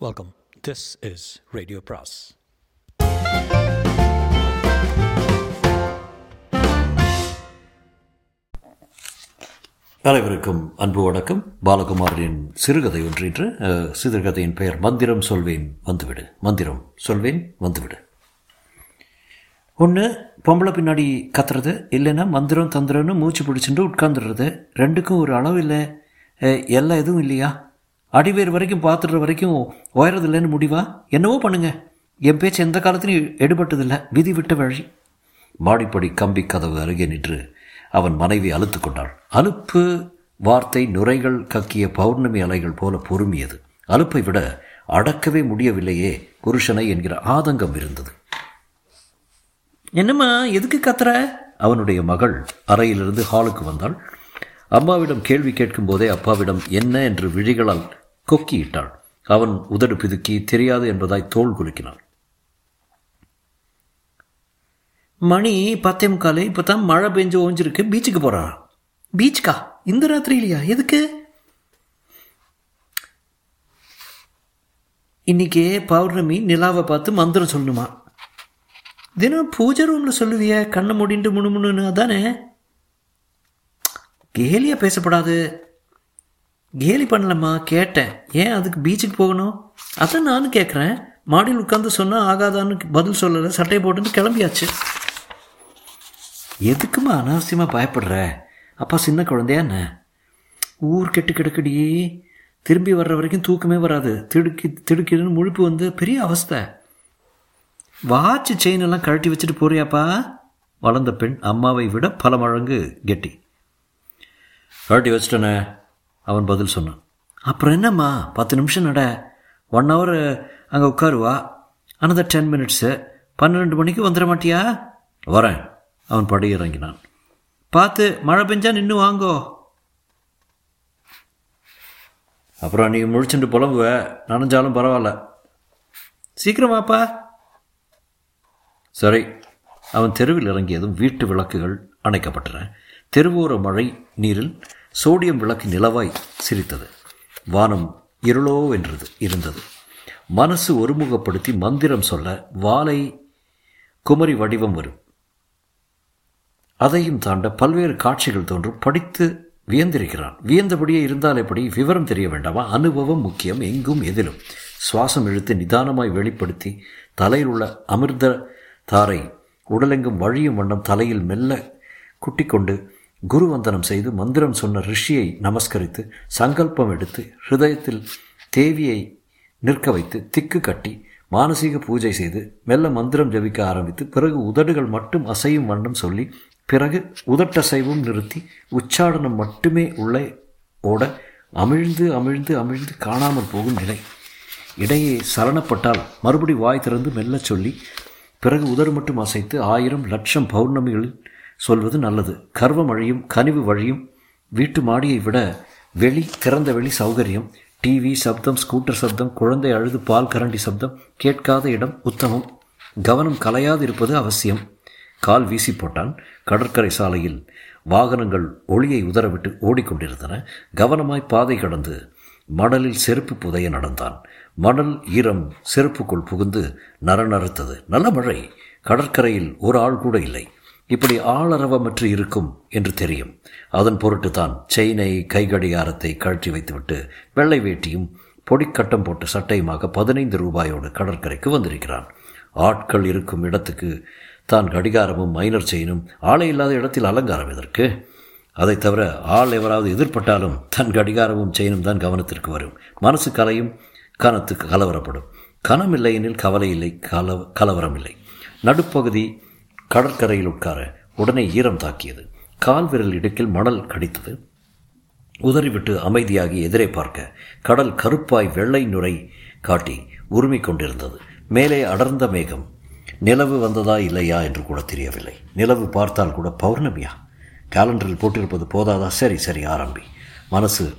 Welcome this is radio பிராஸ் அனைவருக்கும் அன்பு வணக்கம். பாலகுமாரின் சிறுகதை ஒன்றின்று அஹ், சிறுகதையின் பெயர் மந்திரம் சொல்வேன் வந்துவிடு. மந்திரம் சொல்வேன் வந்துவிடு. ஒன்று பொம்பளை பின்னாடி கத்துறது இல்லைன்னா மந்திரம் தந்திரம்னு மூச்சு பிடிச்சிட்டு உட்காந்துடுறது ரெண்டுக்கும் ஒரு அளவு இல்லை. எல்லாம் எதுவும் இல்லையா? அடிவேர் வரைக்கும் பார்த்துடுற வரைக்கும் உயரது இல்லைன்னு முடிவா? என்னவோ பண்ணுங்க. என் பேச்சு எந்த காலத்திலையும் எடுபட்டதில்லை. விதி விட்ட வழி. மாடிப்படி கம்பி கதவு அருகே நின்று அவன் மனைவி அலுத்து கொண்டாள். அலுப்பு வார்த்தை நுரைகள் கக்கிய பௌர்ணமி அலைகள் போல பொறுமியது. அலுப்பை விட அடக்கவே முடியவில்லையே புருஷனை என்கிற ஆதங்கம் இருந்தது. என்னம்மா எதுக்கு கத்துற? அவனுடைய மகள் அறையிலிருந்து ஹாலுக்கு வந்தாள். அம்மாவிடம் கேள்வி கேட்கும் போதே அப்பாவிடம் என்ன என்று விழிகளால் கொக்கியிட்டாள். அவன் உதடு பிதுக்கி தெரியாது என்பதாய் தோள் குலுக்கினான் மணி பத்தே முக்கால் இப்போ தான் மழை பெஞ்சு ஓஞ்சிருக்கு. பீச்சுக்கு போகிறான் பீச்சுக்கா? இந்த ராத்திரியிலையா? எதுக்கு? இன்னைக்கு பௌர்ணமி நிலாவை பார்த்து மந்திரம் சொல்லணுமா? தினம் பூஜை ரூமில் சொல்லுவிய கண்ணை முடிண்டு முணுமுணுன்னு அதானே? கேலியாக பேசப்படாது. கேலி பண்ணலம்மா கேட்டேன். ஏன் அதுக்கு பீச்சுக்கு போகணும்? அதான் நானும் கேட்குறேன் மாடியில் உட்காந்து சொன்னால் ஆகாதான்னு பதில் சொல்லலை சட்டையை போட்டுன்னு கிளம்பியாச்சு. எதுக்குமா அனாவசியமாக பயப்படுற? அப்பா சின்ன குழந்தையா என்ன? ஊர் கெட்டு கிடக்கடி. திரும்பி வர்ற வரைக்கும் தூக்கமே வராது. திடுக்கி திடுக்கிடுன்னு முழுப்பு வந்து பெரிய அவஸ்தை. வாட்ச் செயின் எல்லாம் கழட்டி வச்சுட்டு போறியாப்பா? வளர்ந்த பெண் அம்மாவை விட பல மடங்கு கெட்டி. கழட்டி வச்சிட்டனே அவன் பதில் சொன்னான். அப்புறம் என்னம்மா பத்து நிமிஷம் நட. ஒன் ஹவர் அங்கே உட்காருவா. அனதர் டென் மினிட்ஸு பன்னிரெண்டு மணிக்கு வந்துட மாட்டியா? வரேன் அவன் படி இறங்கினான். பார்த்து மழை பெஞ்சா நின்று வாங்கோ. அப்புறம் நீ முழிச்சுட்டு புலம்புவ நனைஞ்சாலும் பரவாயில்ல. சீக்கிரம் வாப்பா. சரி அவன் தெருவில் இறங்கியதும் வீட்டு விளக்குகள் அணைக்கப்பட்டன. தெருவோர மழை நீரில் சோடியம் விளக்கு நிலவாய் சிரித்தது. வானம் இருளோ என்றது இருந்தது. மனசு ஒருமுகப்படுத்தி மந்திரம் சொல்ல வாலை குமரி வடிவம் வரும். அதையும் தாண்ட பல்வேறு காட்சிகள் தோன்றும். படித்து வியந்திருக்கிறான். வியந்தபடியே இருந்தால் எப்படி? விவரம் தெரிய வேண்டாமா? அனுபவம் முக்கியம் எங்கும் எதிலும். சுவாசம் இழுத்து நிதானமாய் வெளிப்படுத்தி தலையில் உள்ள அமிர்த தாரை உடலெங்கும் வழியும் வண்ணம் தலையில் மெல்ல குட்டிக்கொண்டு குருவந்தனம் செய்து மந்திரம் சொன்ன ரிஷியை நமஸ்கரித்து சங்கல்பம் எடுத்து ஹிருதயத்தில் தேவியை நிற்க வைத்து திக்கு கட்டி மானசீக பூஜை செய்து மெல்ல மந்திரம் ஜபிக்க ஆரம்பித்து பிறகு உதடுகள் மட்டும் அசையும் வண்ணம் சொல்லி பிறகு உதட்டசைவும் நிறுத்தி உச்சாடனம் மட்டுமே உள்ளே ஓட அமிழ்ந்து அமிழ்ந்து அமிழ்ந்து காணாமல் போகும் நிலை. இடையே சரணப்பட்டால் மறுபடி வாய் திறந்து மெல்லச் சொல்லி பிறகு உதடு மட்டும் அசைத்து ஆயிரம் லட்சம் பௌர்ணமிகளில் சொல்வது நல்லது. கர்வம் மழையும் கனிவு வழியும் வீட்டு மாடியை விட வெளி திறந்த வெளி சௌகரியம் டிவி சப்தம் ஸ்கூட்டர் சப்தம் குழந்தை அழுது பால் கரண்டி சப்தம் கேட்காத இடம் உத்தமம். கவனம் கலையாது இருப்பது அவசியம். கால் வீசி போட்டான் கடற்கரை சாலையில் வாகனங்கள் ஒளியை உதறவிட்டு ஓடிக்கொண்டிருந்தன. கவனமாய் பாதை கடந்து மணலில் செருப்பு புதைய நடந்தான். மணல் ஈரம் செருப்புக்குள் புகுந்து நரநறுத்தது நல்ல மழை. கடற்கரையில் ஒரு ஆள் கூட இல்லை. இப்படி ஆளரவமற்று இருக்கும் என்று தெரியும். அதன் பொருட்டு தான் செயினை கைகடிகாரத்தை கழற்றி வைத்துவிட்டு வெள்ளை வேட்டியும் பொடிக்கட்டம் போட்டு சட்டையுமாக பதினைந்து ரூபாயோடு கடற்கரைக்கு வந்திருக்கிறான். ஆட்கள் இருக்கும் இடத்துக்கு தான் கடிகாரமும் மைனர் செயினும் ஆளை இல்லாத இடத்தில் அலங்காரம் எதற்கு? அதை தவிர ஆள் எவராவது எதிர்பட்டாலும் தன் கடிகாரமும் செயினும் தான் கவனத்திற்கு வரும். மனசு கலையும் கனத்துக்கு கலவரப்படும். கனம் இல்லை எனில் கவலை இல்லை கல கலவரம் இல்லை நடுப்பகுதி கடற்கரையில் உட்கார உடனே ஈரம் தாக்கியது. கால் விரல் இடுக்கில் மணல் கடித்தது. உதறிவிட்டு அமைதியாகி எதிரே பார்க்க கடல் கருப்பாய் வெள்ளை நுரை காட்டி உருமிக் கொண்டிருந்தது. மேலே அடர்ந்த மேகம் நிலவு வந்ததா இல்லையா என்று கூட தெரியவில்லை. நிலவு பார்த்தால் கூட பௌர்ணமியா? கேலண்டரில் போட்டிருப்பது போதாதா? சரி சரி ஆரம்பி. மனசு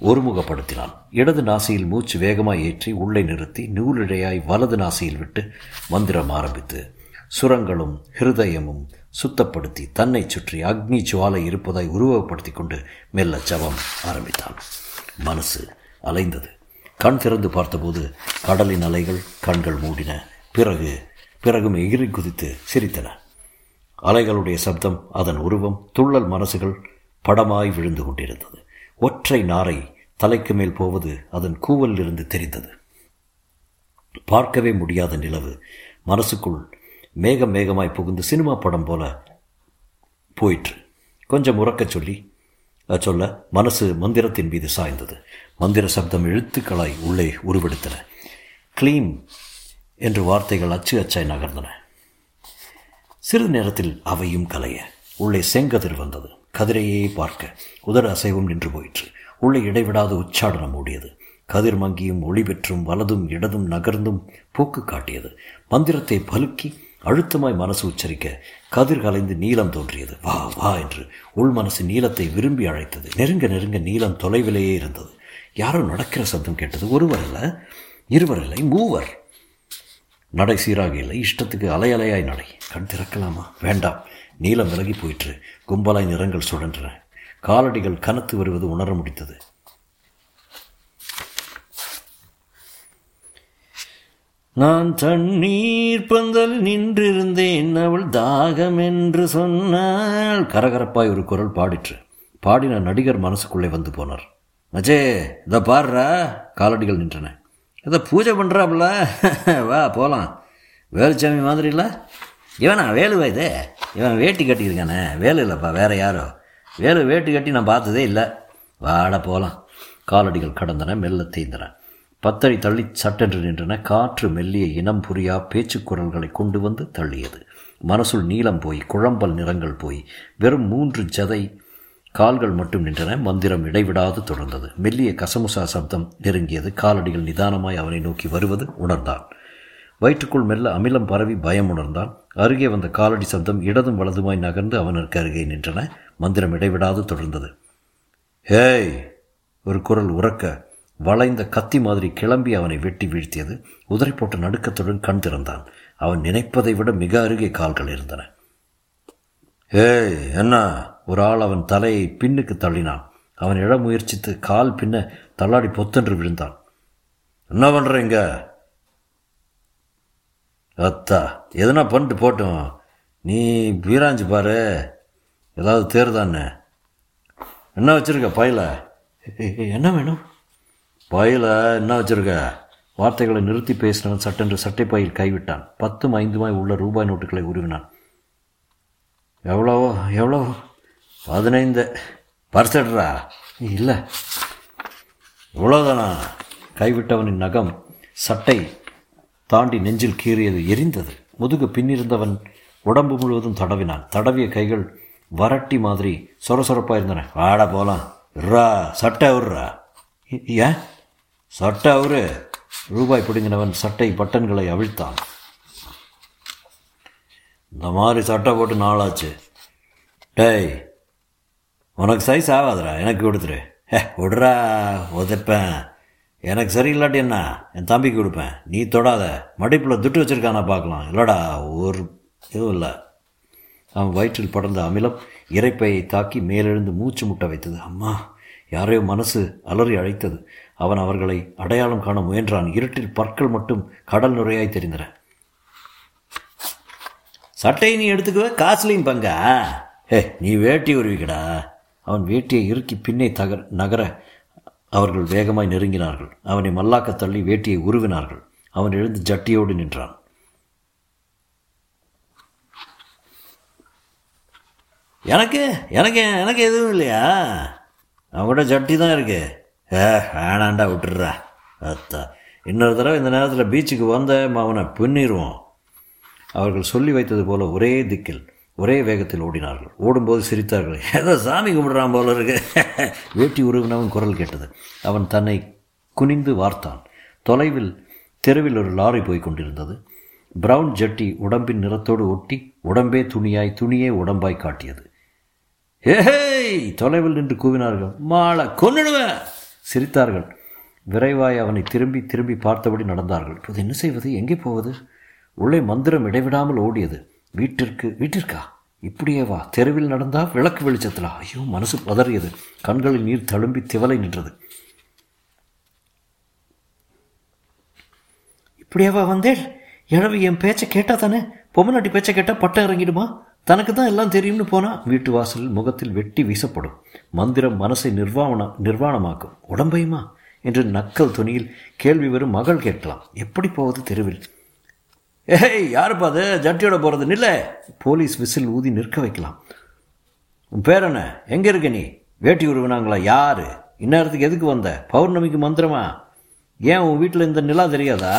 ஒருமுகப்படுத்தினான். இடது நாசியில் மூச்சு வேகமாய் ஏற்றி உள்ளே நிறுத்தி நூலிழையாய் வலது நாசியில் விட்டு மந்திரம் ஆரம்பித்து சுரங்களும் ஹிருதயமும் சுத்தப்படுத்தி தன்னை சுற்றி அக்னி ஜுவாலை இருப்பதாய் உருவகப்படுத்தி கொண்டு மெல்ல ஜபம் ஆரம்பித்தான். மனசு அலைந்தது. கண் திறந்து பார்த்தபோது கடலின் அலைகள் கண்கள் மூடின. பிறகு பிறகும் எகிரி குதித்து சிரித்தன. அலைகளுடைய சப்தம் அதன் உருவம் துள்ளல் மனசுகள் படமாய் விழுந்து கொண்டிருந்தது. ஒற்றை நாரை தலைக்கு மேல் போவது அதன் கூவலில் இருந்து தெரிந்தது. பார்க்கவே முடியாத நிலவு மனசுக்குள் மேகம் மேகமாய் புகுந்து சினிமா படம் போல போயிற்று. கொஞ்சம் உறக்கச் சொல்லி சொல்ல மனசு மந்திரத்தின் மீது சாய்ந்தது. மந்திர சப்தம் எழுத்துக்களாய் உள்ளே உருவெடுத்தன. கிளீம் என்று வார்த்தைகள் அச்சு அச்சாய் நகர்ந்தன. சிறிது நேரத்தில் அவையும் கலைய. உள்ளே செங்கதிர் வந்தது. கதிரையே பார்க்க. உதர அசைவும் நின்று போயிற்று. உள்ளே இடைவிடாத உச்சாடனம் ஓடியது கதிர் மங்கியும் ஒளி பெற்றும் வலதும் இடதும் நகர்ந்தும் போக்கு காட்டியது. மந்திரத்தை பலுக்கி அழுத்தமாய் மனசு உச்சரிக்க கதிர் கலைந்து நீளம் தோன்றியது. வா வா என்று உள் மனசு நீளத்தை விரும்பி அழைத்தது. நெருங்க நெருங்க நீளம் தொலைவிலேயே இருந்தது. யாரோ நடக்கிற சத்தம் கேட்டது. ஒருவர் அல்ல இருவர் இல்லை மூவர். நடை சீராக இல்லை. இஷ்டத்துக்கு அலையலையாய் நடை. கண் திறக்கலாமா? வேண்டாம். நீளம் விலகி போயிற்று. கும்பலாய் நிறங்கள் சுழன்றன. காலடிகள் கனத்து வருவது உணர முடித்தது நான் தண்ணீர் பந்தல் நின்றிருந்தேன் அவள் தாகம் என்று சொன்னால் கரகரப்பாய் ஒரு குரல் பாடிற்று. பாடின நடிகர் மனசுக்குள்ளே வந்து போனார். அஜே இதை பாடுறா காலடிகள் நின்றன. இதை பூஜை பண்ணுறாப்புல வா போகலாம் வேலுச்சாமி மாதிரி இல்லை இவனா வேலுவா இது? இவன் வேட்டி கட்டியிருக்கானே. வேலு இல்லைப்பா வேற யாரோ. வேலு வேட்டி கட்டி நான் பார்த்ததே இல்லை. வாட போகலாம் காலடிகள் கடந்தன மெல்ல தேய்ந்தன. பத்தடி தள்ளி சட்டென்று நின்றன. காற்று மெல்லிய இனம் புரியா பேச்சு குரல்களை கொண்டு வந்து தள்ளியது. மனசுள் நீளம் போய் குழம்பல் நிறங்கள் போய் வெறும் மூன்று ஜதை கால்கள் மட்டும் நின்றன. மந்திரம் இடைவிடாது தொடர்ந்தது. மெல்லிய கசமுசா சப்தம் நெருங்கியது. காலடிகள் நிதானமாய் அவனை நோக்கி வருவது உணர்ந்தான். வயிற்றுக்குள் மெல்ல அமிலம் பரவி பயம் உணர்ந்தான். அருகே வந்த காலடி சப்தம் இடதும் வலதுமாய் நகர்ந்து அவனுக்கு அருகே நின்றன. மந்திரம் இடைவிடாது தொடர்ந்தது. ஹேய்! ஒரு குரல் உறக்க வளைந்த கத்தி மாதிரி கிளம்பி அவனை வெட்டி வீழ்த்தியது. உதறி போட்ட நடுக்கத்துடன் கண் திறந்தான். அவன் நினைப்பதை விட மிக அருகே கால்கள் இருந்தன. ஏய் என்ன? ஒரு ஆள் அவன் தலையை பின்னுக்கு தள்ளினான். அவன் இழ முயற்சித்து கால் பின்ன தள்ளாடி பொத்தென்று விழுந்தான். என்ன பண்ணுறீங்க அத்தா எதுனா பண்ணிட்டு போட்டோம். நீ வீராஞ்சு பாரு. ஏதாவது தேர்தான்னு என்ன? வச்சுருக்க பையில? என்ன வேணும்? பையில என்ன வச்சுருக்க? வார்த்தைகளை நிறுத்தி பேசினவன் சட்டென்று சட்டை பையில் கைவிட்டான். பத்தும் ஐந்துமாய் உள்ள ரூபாய் நோட்டுகளை உருவினான். எவ்வளவோ எவ்வளோ பதினைந்து. பர்சட்ரா? இல்லை. இவ்வளோதானா கைவிட்டவனின் நகம் சட்டை தாண்டி நெஞ்சில் கீறியது எரிந்தது. முதுகு பின்னிருந்தவன் உடம்பு முழுவதும் தடவினான். தடவிய கைகள் வரட்டி மாதிரி சொர சொரப்பாக இருந்தன வாடா போகலாம் இர்ரா சட்டை விட்றா ஏன் சட்டை அவரு. ரூபாய் பிடுங்கினவன் சட்டை பட்டன்களை அவிழ்த்தான். இந்த மாதிரி சட்டை போட்டு நாளாச்சு. டேய் உனக்கு சைஸ் ஆகாதுடா. எனக்கு கொடுத்துரு. ஹே விடுறா உதைப்பேன். எனக்கு சரியில்லாட்டி என்ன? என் தம்பிக்கு கொடுப்பேன். நீ தொடாத. மடிப்பில் துட்டு வச்சுருக்கானா பார்க்கலாம். இல்லைடா ஒரு இதுவும் இல்லை. அவன் வயிற்றில் படர்ந்த அமிலம் இறைப்பையை தாக்கி மேலெழுந்து மூச்சு முட்டை வைத்தது. அம்மா யாரையோ மனசு அலறி அழைத்தது. அவன் அவர்களை அடையாளம் காண முயன்றான். இருட்டில் பற்கள் மட்டும் கடல் நுரையாய் தெரிந்தன. சட்டையை நீ எடுத்துக்குவ காசுலையும் பங்கா. ஏ நீ வேட்டி உருவிக்கடா. அவன் வேட்டியை இறுக்கி பின்னே தகர் நகர அவர்கள் வேகமாய் நெருங்கினார்கள். அவனை மல்லாக்க தள்ளி வேட்டியை உருவினார்கள். அவன் எழுந்து ஜட்டியோடு நின்றான். எனக்கு எனக்கு எனக்கு எதுவும் இல்லையா? அவங்ககிட்ட ஜட்டி தான் இருக்கு. ஏ வேணாண்டா விட்டுடுறா. அத்தா. இன்னொரு தடவை இந்த நேரத்தில் பீச்சுக்கு வந்த அவனை பின்னிடுவோம் அவர்கள் சொல்லி வைத்தது போல ஒரே திக்கில் ஒரே வேகத்தில் ஓடினார்கள். ஓடும்போது சிரித்தார்கள். ஏதோ சாமி கும்பிடுறான் போல இருக்கு. வேட்டி உருவினவன் குரல் கேட்டது. அவன் தன்னை குனிந்து வார்த்தான். தொலைவில் தெருவில் ஒரு லாரி போய் கொண்டிருந்தது. பிரவுன் ஜட்டி உடம்பின் நிறத்தோடு ஒட்டி உடம்பே துணியாய் துணியே உடம்பாய் காட்டியது. ஏஹேய் தொலைவில் நின்று கூவினார்கள். மாலை கொன்னுடுவேன்! சிரித்தார்கள். விரைவாய் அவனை திரும்பி திரும்பி பார்த்தபடி நடந்தார்கள். இப்போது என்ன செய்வது? எங்கே போவது? உள்ளே மந்திரம் இடைவிடாமல் ஓடியது. வீட்டிற்கு வீட்டிற்கா? இப்படியே வா. தெருவில் நடந்தா விளக்கு வெளிச்சத்தில். ஐயோ மனசு பதறியது. கண்களில் நீர் தழும்பி திவலை நின்றது. இப்படியேவா வந்தேள். எனவே என் பேச்சை கேட்டா தானே? பொம்மநாட்டி பேச்சை கேட்டால் பட்டம் இறங்கிடுமா? தனக்கு தான் எல்லாம் தெரியும்னு போனால் வீட்டு வாசல் முகத்தில் வெட்டி வீசப்படும். மந்திரம் மனசை நிர்வாண நிர்வாணமாக்கும். உடம்பையுமா? என்று நக்கல் துணியில் கேள்வி வரும் மகள் கேட்கலாம். எப்படி போவது தெருவில்? ஏய் யாருப்பா அது? ஜட்டியோட போகிறது நில்ல. போலீஸ் விசில் ஊதி நிற்க வைக்கலாம். உன் பேர் என்ன? எங்கே இருக்க நீ? வேட்டி உருவினாங்களா யாரு? இந்நேரத்துக்கு எதுக்கு வந்த? பௌர்ணமிக்கு மந்திரமா? ஏன் உன் வீட்டில் இந்த நிலா தெரியாதா?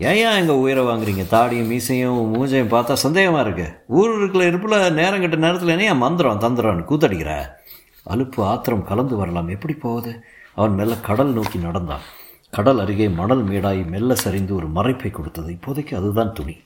ஏன் ஏன் எங்கள் உயிரை வாங்குறீங்க? தாடியும் மீசையும் மூஞ்சையும் பார்த்தா சந்தேகமாக இருக்கு. ஊர் இருக்கிற இருப்பில் நேரம் கட்ட நேரத்தில் என்ன ஏன் மந்திரம் தந்திரம்னு கூத்தடிக்கிற? அலுப்பு ஆத்திரம் கலந்து வரலாம். எப்படி போகுது? அவன் மெல்ல கடல் நோக்கி நடந்தான். கடல் அருகே மணல் மேடாய் மெல்ல சரிந்து ஒரு மறைப்பை கொடுத்தது. இப்போதைக்கு அதுதான் துணி.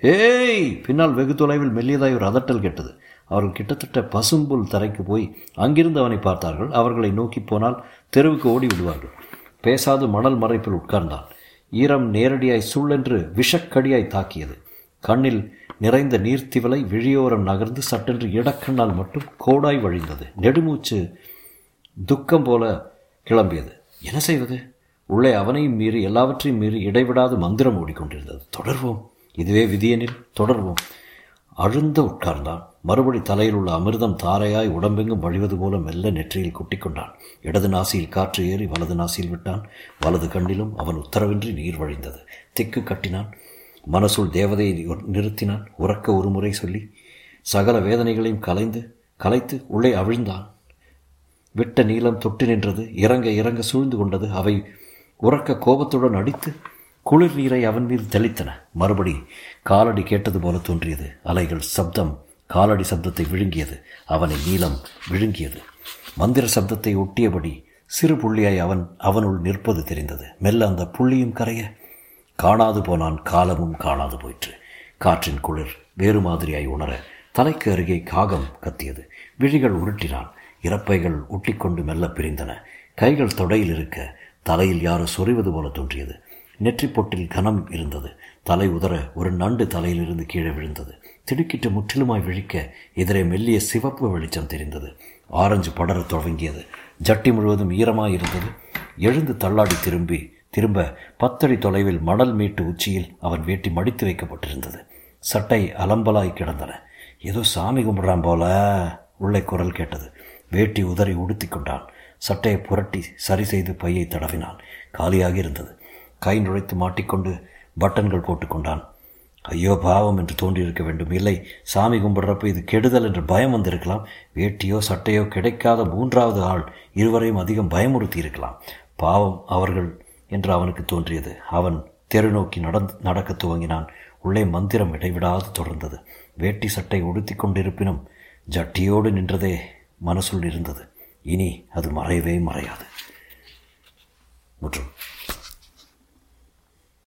ஏய் பின்னால் வெகு தொலைவில் மெல்லியதாய் ஒரு அதட்டல் கேட்டது. அவர்கள் கிட்டத்தட்ட பசும்புல் தரைக்கு போய் அங்கிருந்து அவனை பார்த்தார்கள். அவர்களை நோக்கி போனால் தெருவுக்கு ஓடி விடுவார்கள். பேசாது மணல் மறைப்பில் உட்கார்ந்தான். ஈரம் நேரடியாய் சுள்ளென்று விஷக்கடியாய் தாக்கியது. கண்ணில் நிறைந்த நீர்த்திவலை விழியோரம் நகர்ந்து சட்டென்று இடக்கண்ணால் மட்டும் கோடாய் வழிந்தது. நெடுமூச்சு துக்கம் போல கிளம்பியது. என்ன செய்வது? உள்ளே அவனையும் மீறி எல்லாவற்றையும் மீறி இடைவிடாது மந்திரம் ஓடிக்கொண்டிருந்தது. தொடர்வோம். இதுவே விதியனில் தொடர்வோம். அழுந்த உட்கார்ந்தான். மறுபடி தலையில் உள்ள அமிர்தம் தாரையாய் உடம்பெங்கும் வழிவது போல மெல்ல நெற்றியில் குட்டிக்கொண்டான். இடது நாசியில் காற்று ஏறி வலது நாசியில் விட்டான். வலது கண்ணிலும் அவன் உத்தரவின்றி நீர் வழிந்தது. திக்கு கட்டினான். மனசுள் தேவதையை நிறுத்தினான். உறக்க ஒரு முறை சொல்லி சகல வேதனைகளையும் கலைந்து கலைத்து உள்ளே அவிழ்ந்தான். விட்ட நீளம் தொட்டு நின்றது. இறங்க இறங்க சூழ்ந்து கொண்டது. அவை உறக்க கோபத்துடன் அடித்து குளிர் நீரை அவன் மீது தெளித்தன. மறுபடி காலடி கேட்டது போல தோன்றியது. அலைகள் சப்தம் காலடி சப்தத்தை விழுங்கியது. அவனை நீளம் விழுங்கியது. மந்திர சப்தத்தை ஒட்டியபடி சிறு புள்ளியாய் அவன் அவனுள் நிற்பது தெரிந்தது. மெல்ல அந்த புள்ளியும் கரைய காணாது போனான். காலமும் காணாது போயிற்று. காற்றின் குளிர் வேறு மாதிரியாய் உணர தலைக்கு அருகே காகம் கத்தியது. விழிகள் உருட்டினான். இறப்பைகள் ஒட்டிக்கொண்டு மெல்ல பிரிந்தன. கைகள் தொடையில் இருக்க தலையில் யாரோ சொறிவது போல தோன்றியது. நெற்றி பொட்டில் கனம் இருந்தது. தலை உதற ஒரு நண்டு தலையிலிருந்து கீழே விழுந்தது. திடுக்கிட்டு முற்றிலுமாய் விழிக்க எதிரே மெல்லிய சிவப்பு வெளிச்சம் தெரிந்தது. ஆரஞ்சு படர தொடங்கியது ஜட்டி முழுவதும் ஈரமாக இருந்தது. எழுந்து தள்ளாடி திரும்பி திரும்ப பத்தடி தொலைவில் மணல் மீட்டு உச்சியில் அவன் வேட்டி மடித்து வைக்கப்பட்டிருந்தது. சட்டை அலம்பலாய் கிடந்தன. ஏதோ சாமி கும்பிட்றான் போல உள்ளே குரல் கேட்டது. வேட்டி உதறி உடுத்தி கொண்டான். சட்டையை புரட்டி சரி செய்து பையை தடவினான். காலியாகி இருந்தது. கை நுழைத்து மாட்டிக்கொண்டு பட்டன்கள் போட்டுக்கொண்டான். ஐயோ பாவம் என்று தோன்றியிருக்க வேண்டும். இல்லை சாமி கும்பிடுறப்ப இது கெடுதல் என்று பயம் வந்திருக்கலாம். வேட்டியோ சட்டையோ கிடைக்காத மூன்றாவது ஆள் இருவரையும் அதிகம் பயமுறுத்தி இருக்கலாம் பாவம் அவர்கள் என்று அவனுக்கு தோன்றியது. அவன் தெரு நோக்கி நடந்து நடக்க துவங்கினான். உள்ளே மந்திரம் இடைவிடாது தொடர்ந்தது. வேட்டி சட்டை உடுத்தி கொண்டிருப்பினும் ஜட்டியோடு நின்றதே மனசுள் இருந்தது. இனி அது மறையவே மறையாது. முற்றும்